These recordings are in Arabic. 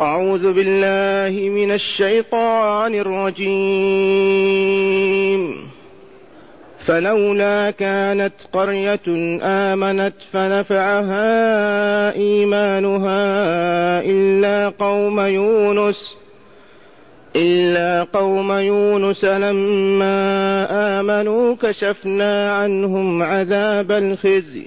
أعوذ بالله من الشيطان الرجيم. فلولا كانت قرية آمنت فنفعها إيمانها إلا قوم يونس إلا قوم يونس لما آمنوا كشفنا عنهم عذاب الخزي.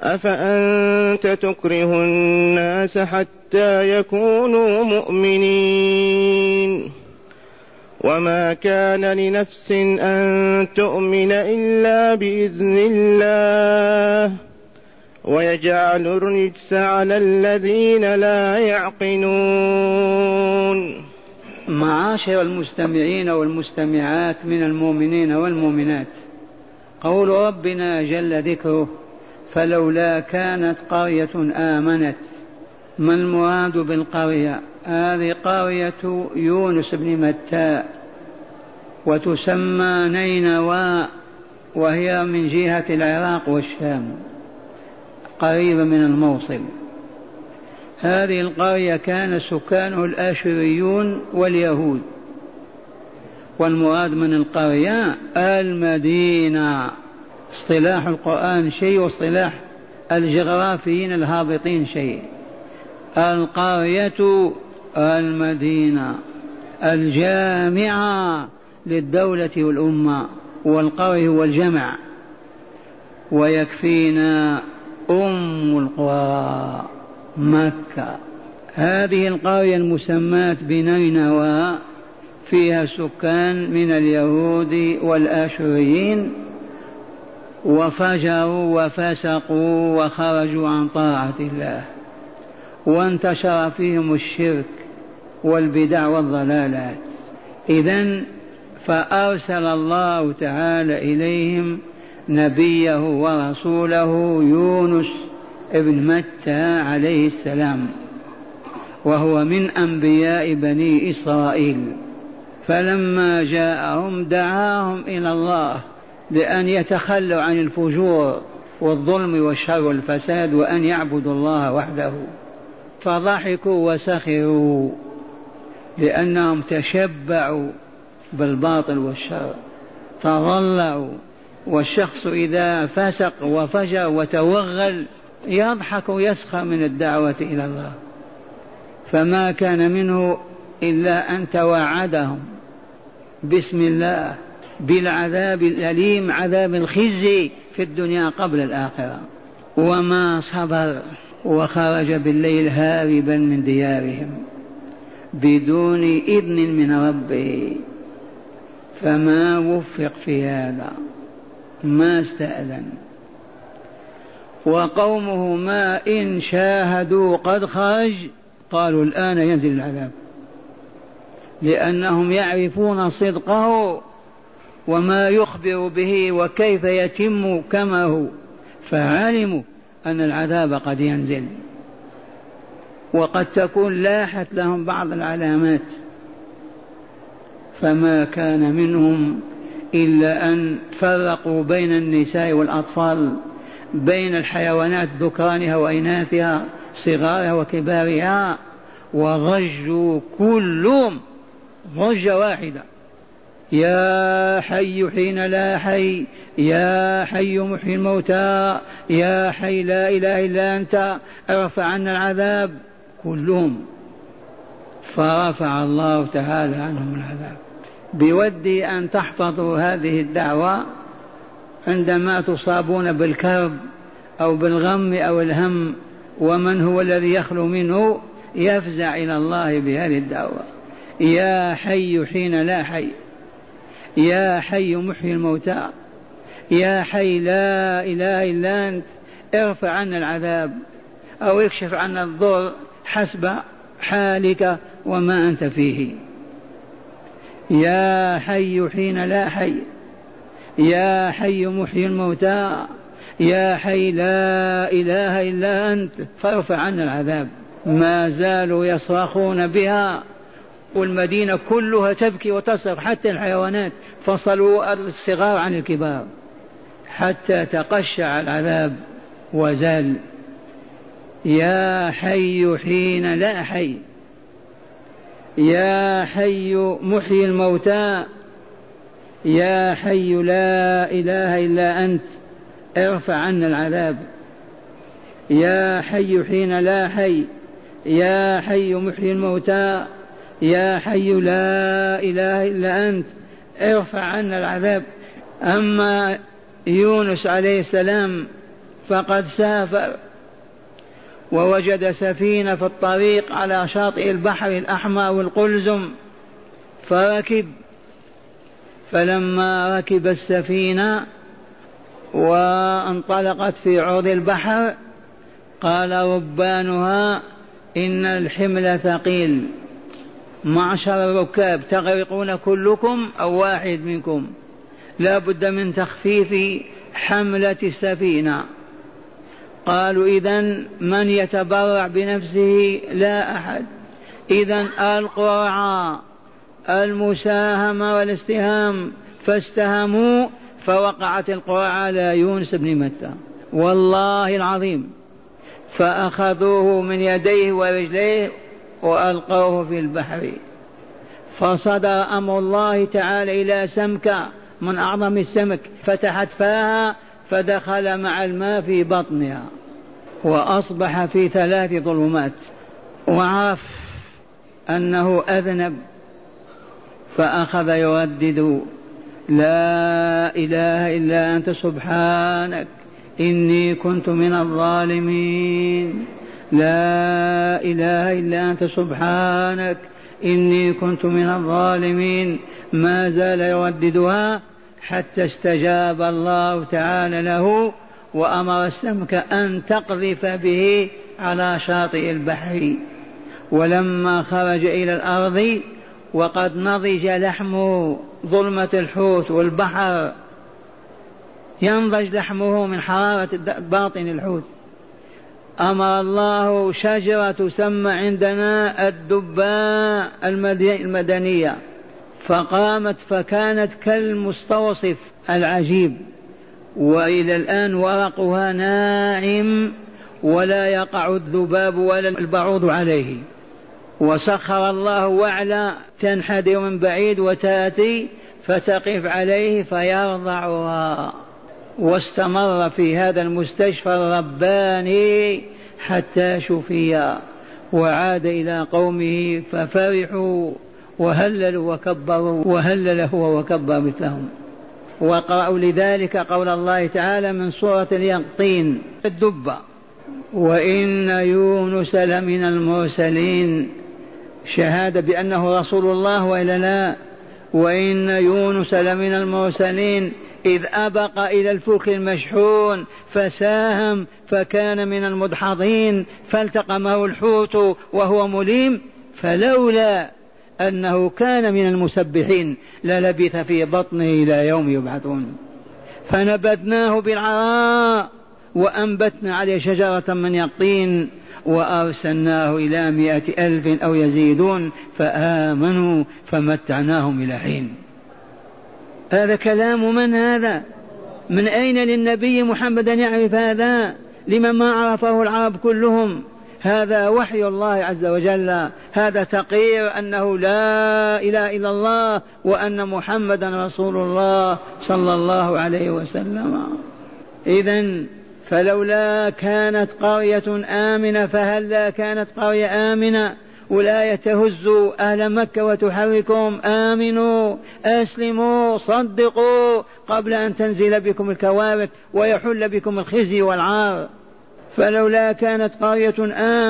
أفأنت تكره الناس حتى يكونوا مؤمنين؟ وما كان لنفس أن تؤمن إلا بإذن الله. ويجعل الرجس على الذين لا يعقلون. معاشر المستمعين والمستمعات من المؤمنين والمؤمنات قول ربنا جل ذكره فلولا كانت قرية آمنت ما المراد بالقرية؟ هذه قرية يونس بن متاء وتسمى نينوى وهي من جهة العراق والشام قريبة من الموصل. هذه القرية كان سكانه الآشوريون واليهود والمراد من القرية المدينة. اصطلاح القرآن شيء واصطلاح الجغرافيين الهابطين شيء. القرية المدينة الجامعة للدولة والأمة والقرية والجمع. ويكفينا أم القرى مكة. هذه القرية المسماة بنينوى فيها سكان من اليهود والآشوريين. وفجروا وفسقوا وخرجوا عن طاعة الله. وانتشر فيهم الشرك والبدع والضلالات. إذا فأرسل الله تعالى إليهم نبيه ورسوله يونس ابن متى عليه السلام وهو من أنبياء بني إسرائيل. فلما جاءهم دعاهم إلى الله لأن يتخلوا عن الفجور والظلم والشر والفساد وأن يعبدوا الله وحده. فضحكوا وسخروا لأنهم تشبعوا بالباطل والشر. تضلعوا والشخص إذا فسق وفجر وتوغل يضحك ويسخر من الدعوة إلى الله. فما كان منه إلا أن توعدهم. بسم الله. بالعذاب الأليم عذاب الخزي في الدنيا قبل الآخرة. وما صبر وخرج بالليل هاربا من ديارهم بدون إذن من ربه. فما وفق في هذا؟ ما استأذن. وقومه ما إن شاهدوا قد خرج قالوا الآن ينزل العذاب. لأنهم يعرفون صدقه وما يخبر به وكيف يتم كما هو. فعلموا أن العذاب قد ينزل. وقد تكون لاحت لهم بعض العلامات. فما كان منهم إلا أن فرقوا بين النساء والأطفال بين الحيوانات ذكرانها وإناثها صغارها وكبارها وضجوا كلهم ضجة واحدة. يا حي حين لا حي يا حي محيي الموتى يا حي لا إله إلا أنت أرفع عنا العذاب. كلهم فرفع الله تعالى عنهم العذاب. بودي أن تحفظوا هذه الدعوة عندما تصابون بالكرب أو بالغم أو الهم ومن هو الذي يخلو منه يفزع إلى الله بهذه الدعوة. يا حي حين لا حي. يا حي محيي الموتى يا حي لا إله إلا أنت ارفع عنا العذاب أو اكشف عنا الضر حسب حالك وما أنت فيه. يا حي حين لا حي يا حي محيي الموتى يا حي لا إله إلا أنت فارفع عنا العذاب. ما زالوا يصرخون بها والمدينة كلها تبكي وتصرخ حتى الحيوانات. فصلوا الصغار عن الكبار حتى تقشع العذاب وزال يا حي حين لا حي. يا حي محيي الموتى. يا حي لا إله إلا أنت. ارفع عنا العذاب. يا حي حين لا حي. يا حي محيي الموتى. يا حي لا إله إلا أنت ارفع عنا العذاب. أما يونس عليه السلام فقد سافر ووجد سفينة في الطريق على شاطئ البحر الأحمر والقلزم فركب فلما ركب السفينة وانطلقت في عرض البحر قال ربانها إن الحمل ثقيل. معشر الركاب تغرقون كلكم أو واحد منكم. لا بد من تخفيف حملة السفينة. قالوا إذا من يتبرع بنفسه؟ لا أحد. إذا القرعة المساهمة والاستهام. فاستهموا فوقعت القرعة على يونس بن متى. والله العظيم. فأخذوه من يديه ورجليه وألقوه في البحر. فصدر أمر الله تعالى إلى سمكة من أعظم السمك فتحت فاها فدخل مع الماء في بطنها وأصبح في ثلاث ظلمات. وعرف أنه أذنب فأخذ يردد لا إله إلا أنت سبحانك إني كنت من الظالمين. لا إله إلا أنت سبحانك إني كنت من الظالمين. ما زال يرددها حتى استجاب الله تعالى له وأمر السمك أن تقذف به على شاطئ البحر. ولما خرج إلى الأرض وقد نضج لحمه ظلمة الحوت والبحر. ينضج لحمه من حرارة باطن الحوت. أمر الله شجرة تسمى عندنا الدباء المدنية. فقامت فكانت كالمستوصف العجيب. وإلى الآن ورقها ناعم ولا يقع الذباب ولا البعوض عليه. وسخر الله وعلى تنحدر من بعيد وتأتي فتقف عليه فيرضعها. واستمر في هذا المستشفى الرباني حتى شفي وعاد إلى قومه ففرحوا وهللوا وكبروا وهلل هو وكبر مثلهم. وقرأوا لذلك قول الله تعالى من سورة اليقطين الدبة وإن يونس لمن المرسلين. شهادة بأنه رسول الله وإلا لا. وإن يونس لمن المرسلين. إذ أبق إلى الفلك المشحون فساهم فكان من المدحضين فالتقمه الحوت وهو مليم فلولا أنه كان من المسبحين للبث في بطنه إلى يوم يبعثون. فنبذناه بالعراء وأنبتنا عليه شجرة من يقطين وأرسلناه إلى مائة ألف أو يزيدون فآمنوا فمتعناهم إلى حين. هذا كلام من هذا؟ من أين للنبي محمد أن يعرف هذا؟ لمن ما عرفه العرب كلهم؟ هذا وحي الله عز وجل. هذا تقرير أنه لا إله إلا الله وأن محمدا رسول الله صلى الله عليه وسلم. إذا فلولا كانت قرية آمنة فهلا كانت قرية آمنة؟ ولا تهزوا أهل مكة وتحركهم. آمنوا أسلموا صدقوا قبل أن تنزل بكم الكوارث ويحل بكم الخزي والعار. فلولا كانت قرية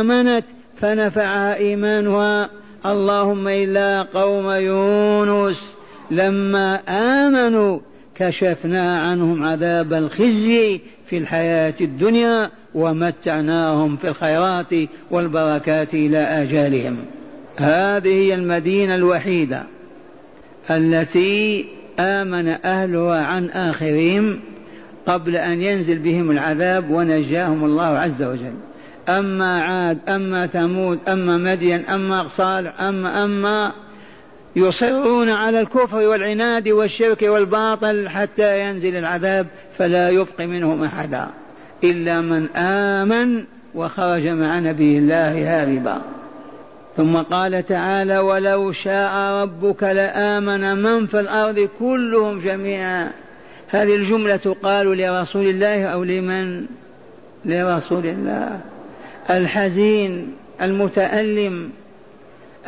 آمنت فنفعها إيمانها. اللهم إلا قوم يونس لما آمنوا كشفنا عنهم عذاب الخزي في الحياة الدنيا. ومتعناهم في الخيرات والبركات إلى آجالهم. هذه هي المدينة الوحيدة التي آمن أهلها عن آخرهم قبل أن ينزل بهم العذاب ونجاهم الله عز وجل. أما عاد أما ثمود أما مدين أما صالح أما أما يصرون على الكفر والعناد والشرك والباطل حتى ينزل العذاب فلا يبق منهم أحدا. إلا من آمن وخرج مع نبي الله هاربا. ثم قال تعالى ولو شاء ربك لآمن من في الأرض كلهم جميعا. هذه الجملة تقال لرسول الله أو لمن؟ لرسول الله. الحزين المتألم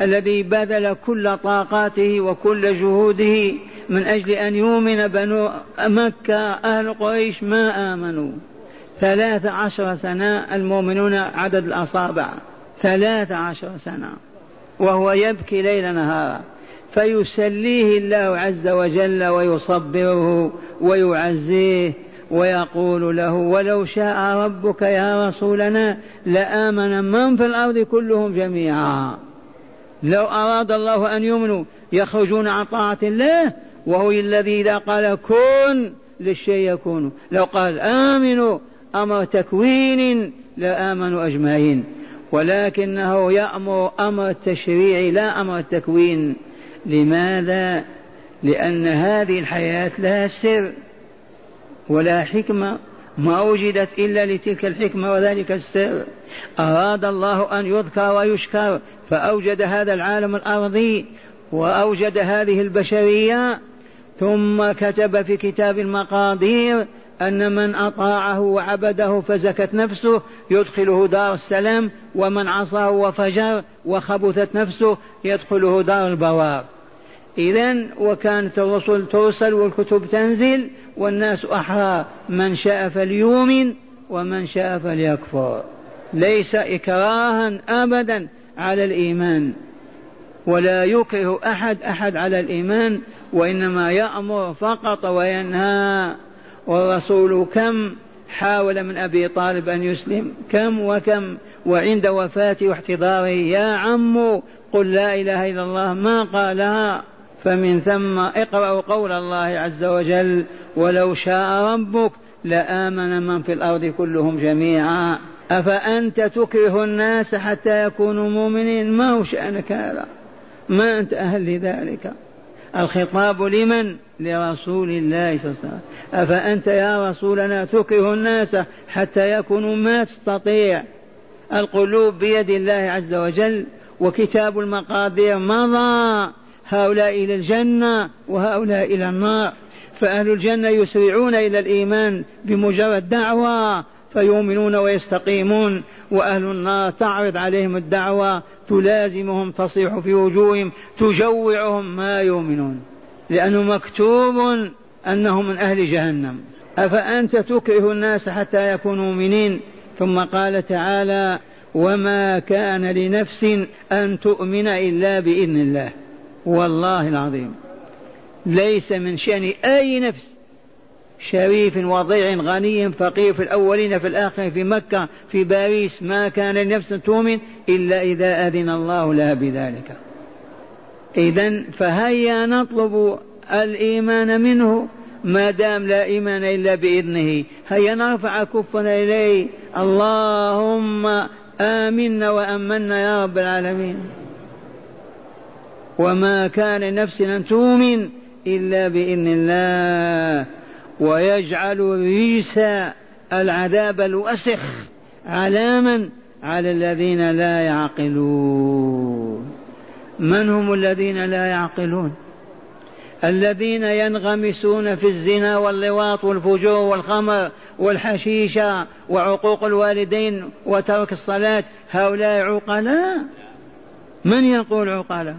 الذي بذل كل طاقاته وكل جهوده من أجل أن يؤمن بنو مكة أهل قريش ما آمنوا. ثلاث عشر سنة المؤمنون عدد الأصابع. ثلاث عشر سنة. وهو يبكي ليل نهارا فيسليه الله عز وجل ويصبره ويعزيه ويقول له ولو شاء ربك يا رسولنا لآمن من في الأرض كلهم جميعا. لو أراد الله أن يؤمنوا يخرجون عن طاعة الله وهو الذي إذا قال كن للشيء يكون. لو قال آمنوا أمر تكوين لآمنوا أجمعين ولكنه يأمر أمر التشريع لا أمر التكوين لماذا؟ لأن هذه الحياة لها سر ولا حكمة ما وجدت إلا لتلك الحكمة وذلك السر أراد الله أن يذكر ويشكر فأوجد هذا العالم الأرضي وأوجد هذه البشرية ثم كتب في كتاب المقادير أن من أطاعه وعبده فزكت نفسه يدخله دار السلام ومن عصاه وفجر وخبثت نفسه يدخله دار البوار. إذا وكانت الرسل ترسل والكتب تنزل والناس أحرار من شاء فليؤمن ومن شاء فليكفر. ليس إكراها أبدا على الإيمان. ولا يكره أحد أحد على الإيمان وإنما يأمر فقط وينهى. والرسول كم حاول من أبي طالب أن يسلم كم وكم وعند وفاته واحتضاره يا عم قل لا إله إلا الله ما قالها؟ فمن ثم اقرأوا قول الله عز وجل ولو شاء ربك لآمن من في الأرض كلهم جميعا. أفأنت تكره الناس حتى يكونوا مؤمنين؟ ما هو شأنك هذا؟ ما أنت أهل لذلك. الخطاب لمن؟ لرسول الله صلى الله عليه وسلم. أفأنت يا رسولنا تكره الناس حتى يكونوا ما تستطيع؟ القلوب بيد الله عز وجل وكتاب المقادير مضى. هؤلاء إلى الجنة وهؤلاء إلى النار. فأهل الجنة يسرعون إلى الإيمان بمجرد دعوة فيؤمنون ويستقيمون. وأهل النار تعرض عليهم الدعوة تلازمهم تصيح في وجوههم تجوعهم ما يؤمنون. لأنه مكتوب أنهم من أهل جهنم. أفأنت تكره الناس حتى يكونوا مؤمنين؟ ثم قال تعالى وما كان لنفس أن تؤمن إلا بإذن الله. والله العظيم. ليس من شأن أي نفس شريف وضيع غني فقير في الأولين في الآخرين في مكة في باريس ما كان لنفس تؤمن إلا إذا أذن الله لها بذلك. إذا فهيا نطلب الإيمان منه ما دام لا إيمان إلا بإذنه. هيا نرفع كفنا إليه. اللهم آمنا وأمنا يا رب العالمين. وما كان لنفس أن تؤمن إلا بإذن الله. ويجعل ريس العذاب الوسخ على من على الذين لا يعقلون. من هم الذين لا يعقلون؟ الذين ينغمسون في الزنا واللواط والفجور والخمر والحشيشة وعقوق الوالدين وترك الصلاة هؤلاء عقلاء؟ من يقول عقلاء؟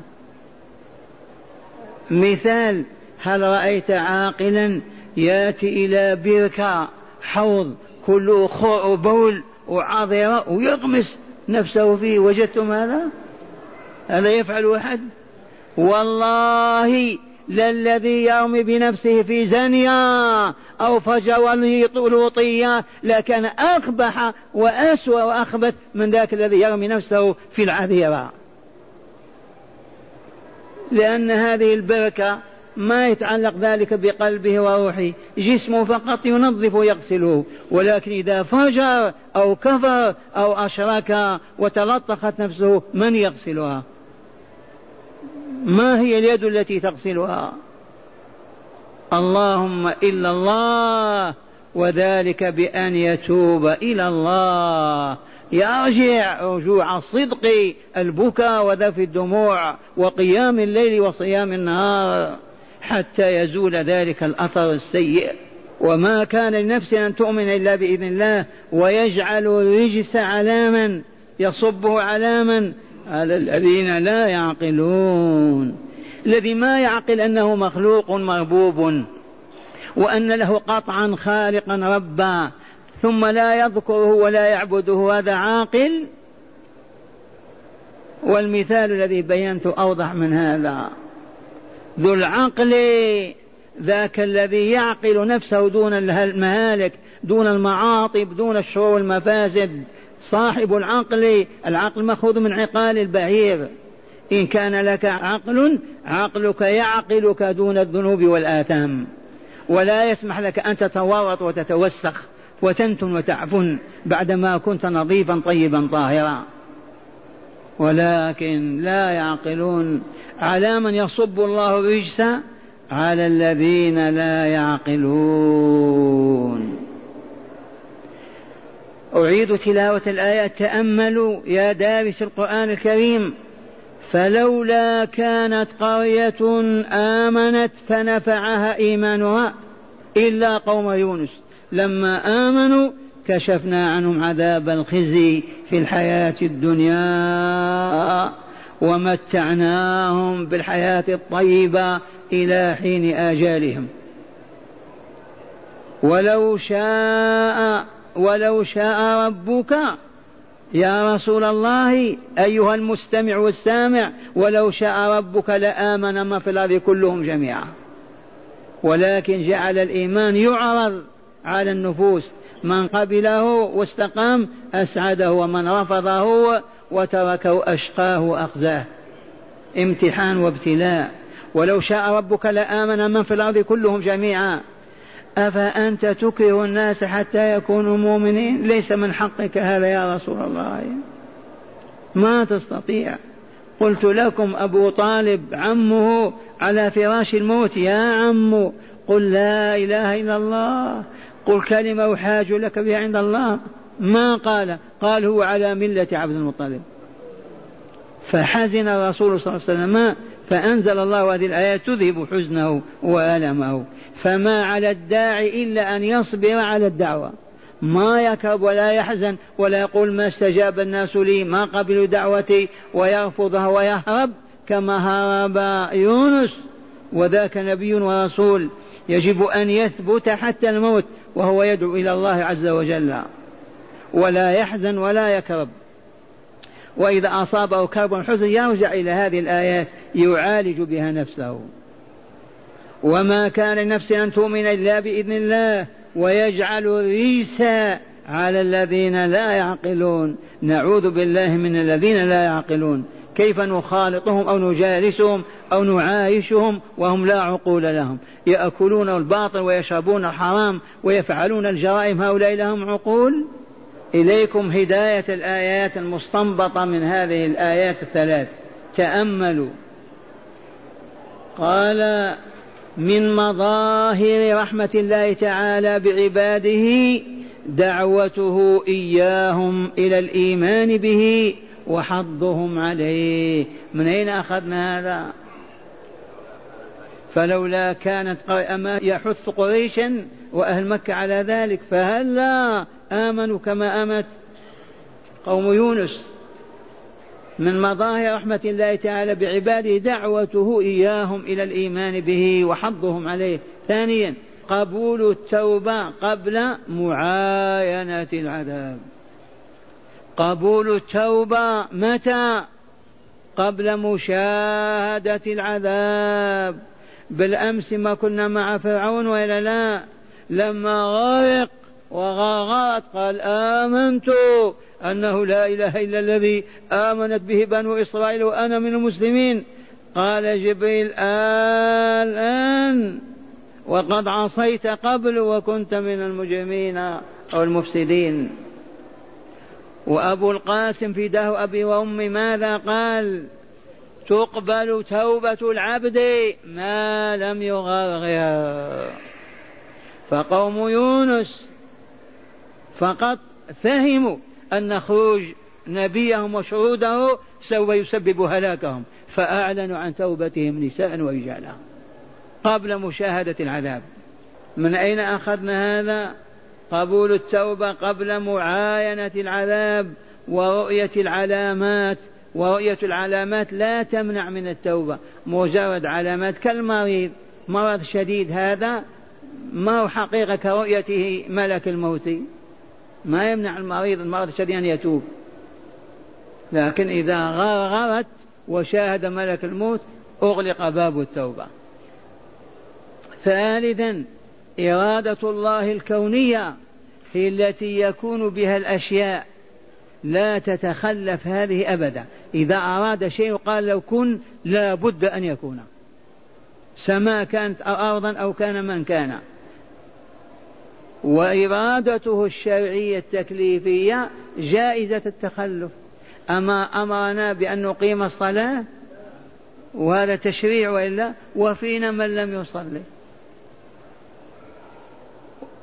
مثال هل رأيت عاقلا يأتي إلى بركة حوض كله خوع وبول وعاذرة ويغمس نفسه فيه؟ وجدتم هذا؟ هذا يفعل أحد؟ والله للذي يرمي بنفسه في زنيا أو فجر لوطية لكان أقبح وأسوأ وأخبث من ذاك الذي يرمي نفسه في العذيرة. لأن هذه البركة ما يتعلق ذلك بقلبه وروحه جسمه فقط ينظف ويغسله ولكن إذا فجر أو كفر أو أشرك وتلطخت نفسه من يغسلها؟ ما هي اليد التي تغسلها؟ اللهم إلا الله وذلك بأن يتوب إلى الله. يرجع رجوع الصدق البكاء وذف الدموع وقيام الليل وصيام النهار حتى يزول ذلك الأثر السيء. وما كان لنفس أن تؤمن إلا بإذن الله ويجعل الرجس علاما يصبه علاما على الذين لا يعقلون. الذي ما يعقل أنه مخلوق مربوب وأن له قطعا خالقا ربا ثم لا يذكره ولا يعبده هذا عاقل؟ والمثال الذي بينته أوضح من هذا. ذو العقل ذاك الذي يعقل نفسه دون المهالك دون المعاطب دون الشرور والمفاسد صاحب العقل العقل مأخوذ من عقال البعير. إن كان لك عقل عقلك يعقلك دون الذنوب والآثام. ولا يسمح لك أن تتورط وتتوسخ وتنتن وتعفن بعدما كنت نظيفا طيبا طاهرا. ولكن لا يعقلون على من يصب الله الرجس على الذين لا يعقلون. أعيد تلاوة الآية. تأملوا يا دارس القرآن الكريم. فلولا كانت قرية آمنت فنفعها إيمانها إلا قوم يونس. لما آمنوا كشفنا عنهم عذاب الخزي في الحياة الدنيا ومتعناهم بالحياة الطيبة إلى حين آجالهم. ولو شاء ولو شاء ربك يا رسول الله أيها المستمع والسامع ولو شاء ربك لآمن ما في الأرض كلهم جميعا. ولكن جعل الإيمان يعرض على النفوس. من قبله واستقام أسعده ومن رفضه وتركه أشقاه وأخزاه. امتحان وابتلاء. ولو شاء ربك لآمن من في الأرض كلهم جميعا. أفأنت تكره الناس حتى يكونوا مؤمنين؟ ليس من حقك هذا يا رسول الله. ما تستطيع. قلت لكم أبو طالب عمه على فراش الموت يا عم قل لا إله إلا الله. قل كلمة أحاج لك بها عند الله. ما قال؟ قال هو على ملة عبد المطلب. فحزن الرسول صلى الله عليه وسلم. فأنزل الله هذه الآيات تذهب حزنه وألمه. فما على الداعي إلا أن يصبر على الدعوة. ما يكرب ولا يحزن ولا يقول ما استجاب الناس لي ما قبلوا دعوتي ويرفضها ويهرب كما هرب يونس. وذاك نبي ورسول يجب أن يثبت حتى الموت وهو يدعو إلى الله عز وجل. ولا يحزن ولا يكرب وإذا أصابه كرب حزن يرجع إلى هذه الآيات يعالج بها نفسه. وما كان لنفس أن تؤمن إلا بإذن الله ويجعل الريس على الذين لا يعقلون. نعوذ بالله من الذين لا يعقلون. كيف نخالطهم أو نجالسهم أو نعايشهم وهم لا عقول لهم؟ يأكلون الباطل ويشربون الحرام ويفعلون الجرائم هؤلاء لهم عقول؟ إليكم هداية الآيات المستنبطة من هذه الآيات الثلاث. تأملوا. قال من مظاهر رحمة الله تعالى بعباده دعوته إياهم إلى الإيمان به وحضهم عليه. من أين أخذنا هذا؟ فلولا كانت أما يحث قريشا وأهل مكة على ذلك فهلا آمنوا كما آمنت. قوم يونس من مظاهر رحمة الله تعالى بعباده دعوته إياهم إلى الإيمان به وحضهم عليه. ثانيا قبول التوبة قبل معاينة العذاب. قبول التوبة متى؟ قبل مشاهدة العذاب. بالأمس ما كنا مع فرعون وإلا لا؟ لما غرق وغرقت قال آمنت أنه لا إله إلا الذي آمنت به بنو إسرائيل وأنا من المسلمين. قال جبريل آلآن وقد عصيت قبل وكنت من المجرمين أو المفسدين. وأبو القاسم في ده أبي وأمي ماذا قال؟ تقبل توبة العبد ما لم يغرغر. فقوم يونس فقط فهموا أن خروج نبيهم وشهوده سوف يسبب هلاكهم فأعلنوا عن توبتهم نساء ورجالا قبل مشاهدة العذاب. من أين أخذنا هذا؟ قبول التوبة قبل معاينة العذاب ورؤية العلامات. ورؤية العلامات لا تمنع من التوبة مجرد علامات كالمريض. مرض شديد هذا ما هو حقيقة كرؤيته ملك الموت؟ ما يمنع المريض المرض الشديد أن يتوب. لكن إذا غرغرت وشاهد ملك الموت أغلق باب التوبة. ثالثا إرادة الله الكونية هي التي يكون بها الأشياء. لا تتخلف هذه أبدا. إذا أراد شيء قال لو كن لا بد أن يكون. سماء كانت أرضا أو كان من كان. وإرادته الشرعية التكليفية جائزة التخلف. أما أمرنا بأن نقيم الصلاة وهذا تشريع وإلا وفينا من لم يصلي.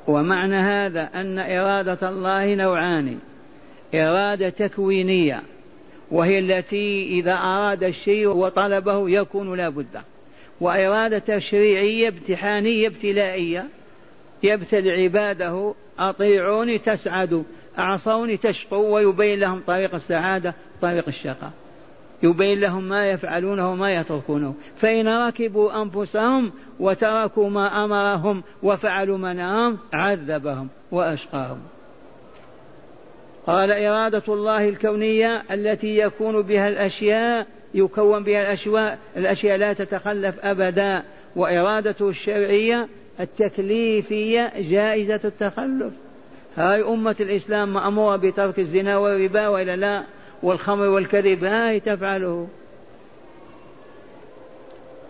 ومعنى هذا أن إرادة الله نوعان. إرادة تكوينية وهي التي إذا أراد الشيء وطلبه يكون لا بد. وإرادة تشريعية امتحانية ابتلائية. يبتلي عباده أطيعوني تسعدوا أعصوني تشقوا ويبين لهم طريق السعادة طريق الشقاء. يبين لهم ما يفعلونه وما يتركونه. فإن ركبوا أنفسهم وتركوا ما أمرهم وفعلوا ما نهاهم عذبهم وأشقاهم. قال إرادة الله الكونية التي يكون بها الأشياء يكون بها الأشياء الأشياء لا تتخلف أبدا. وإرادته الشرعية التكليفية جائزة التخلف. هاي أمة الإسلام مأمورة بترك الزنا والربا وإلا لا؟ والخمر والكذب. هاي تفعله.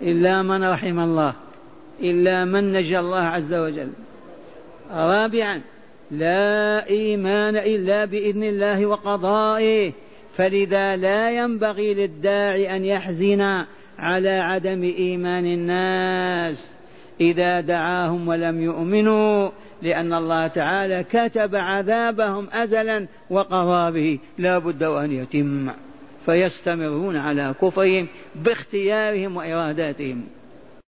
إلا من رحم الله. إلا من نجى الله عز وجل. رابعا لا إيمان إلا بإذن الله وقضائه. فلذا لا ينبغي للداعي أن يحزن على عدم إيمان الناس إذا دعاهم ولم يؤمنوا لأن الله تعالى كتب عذابهم أزلا وقضى به. لا بد وأن يتم. فيستمرون على كفرهم باختيارهم وإراداتهم.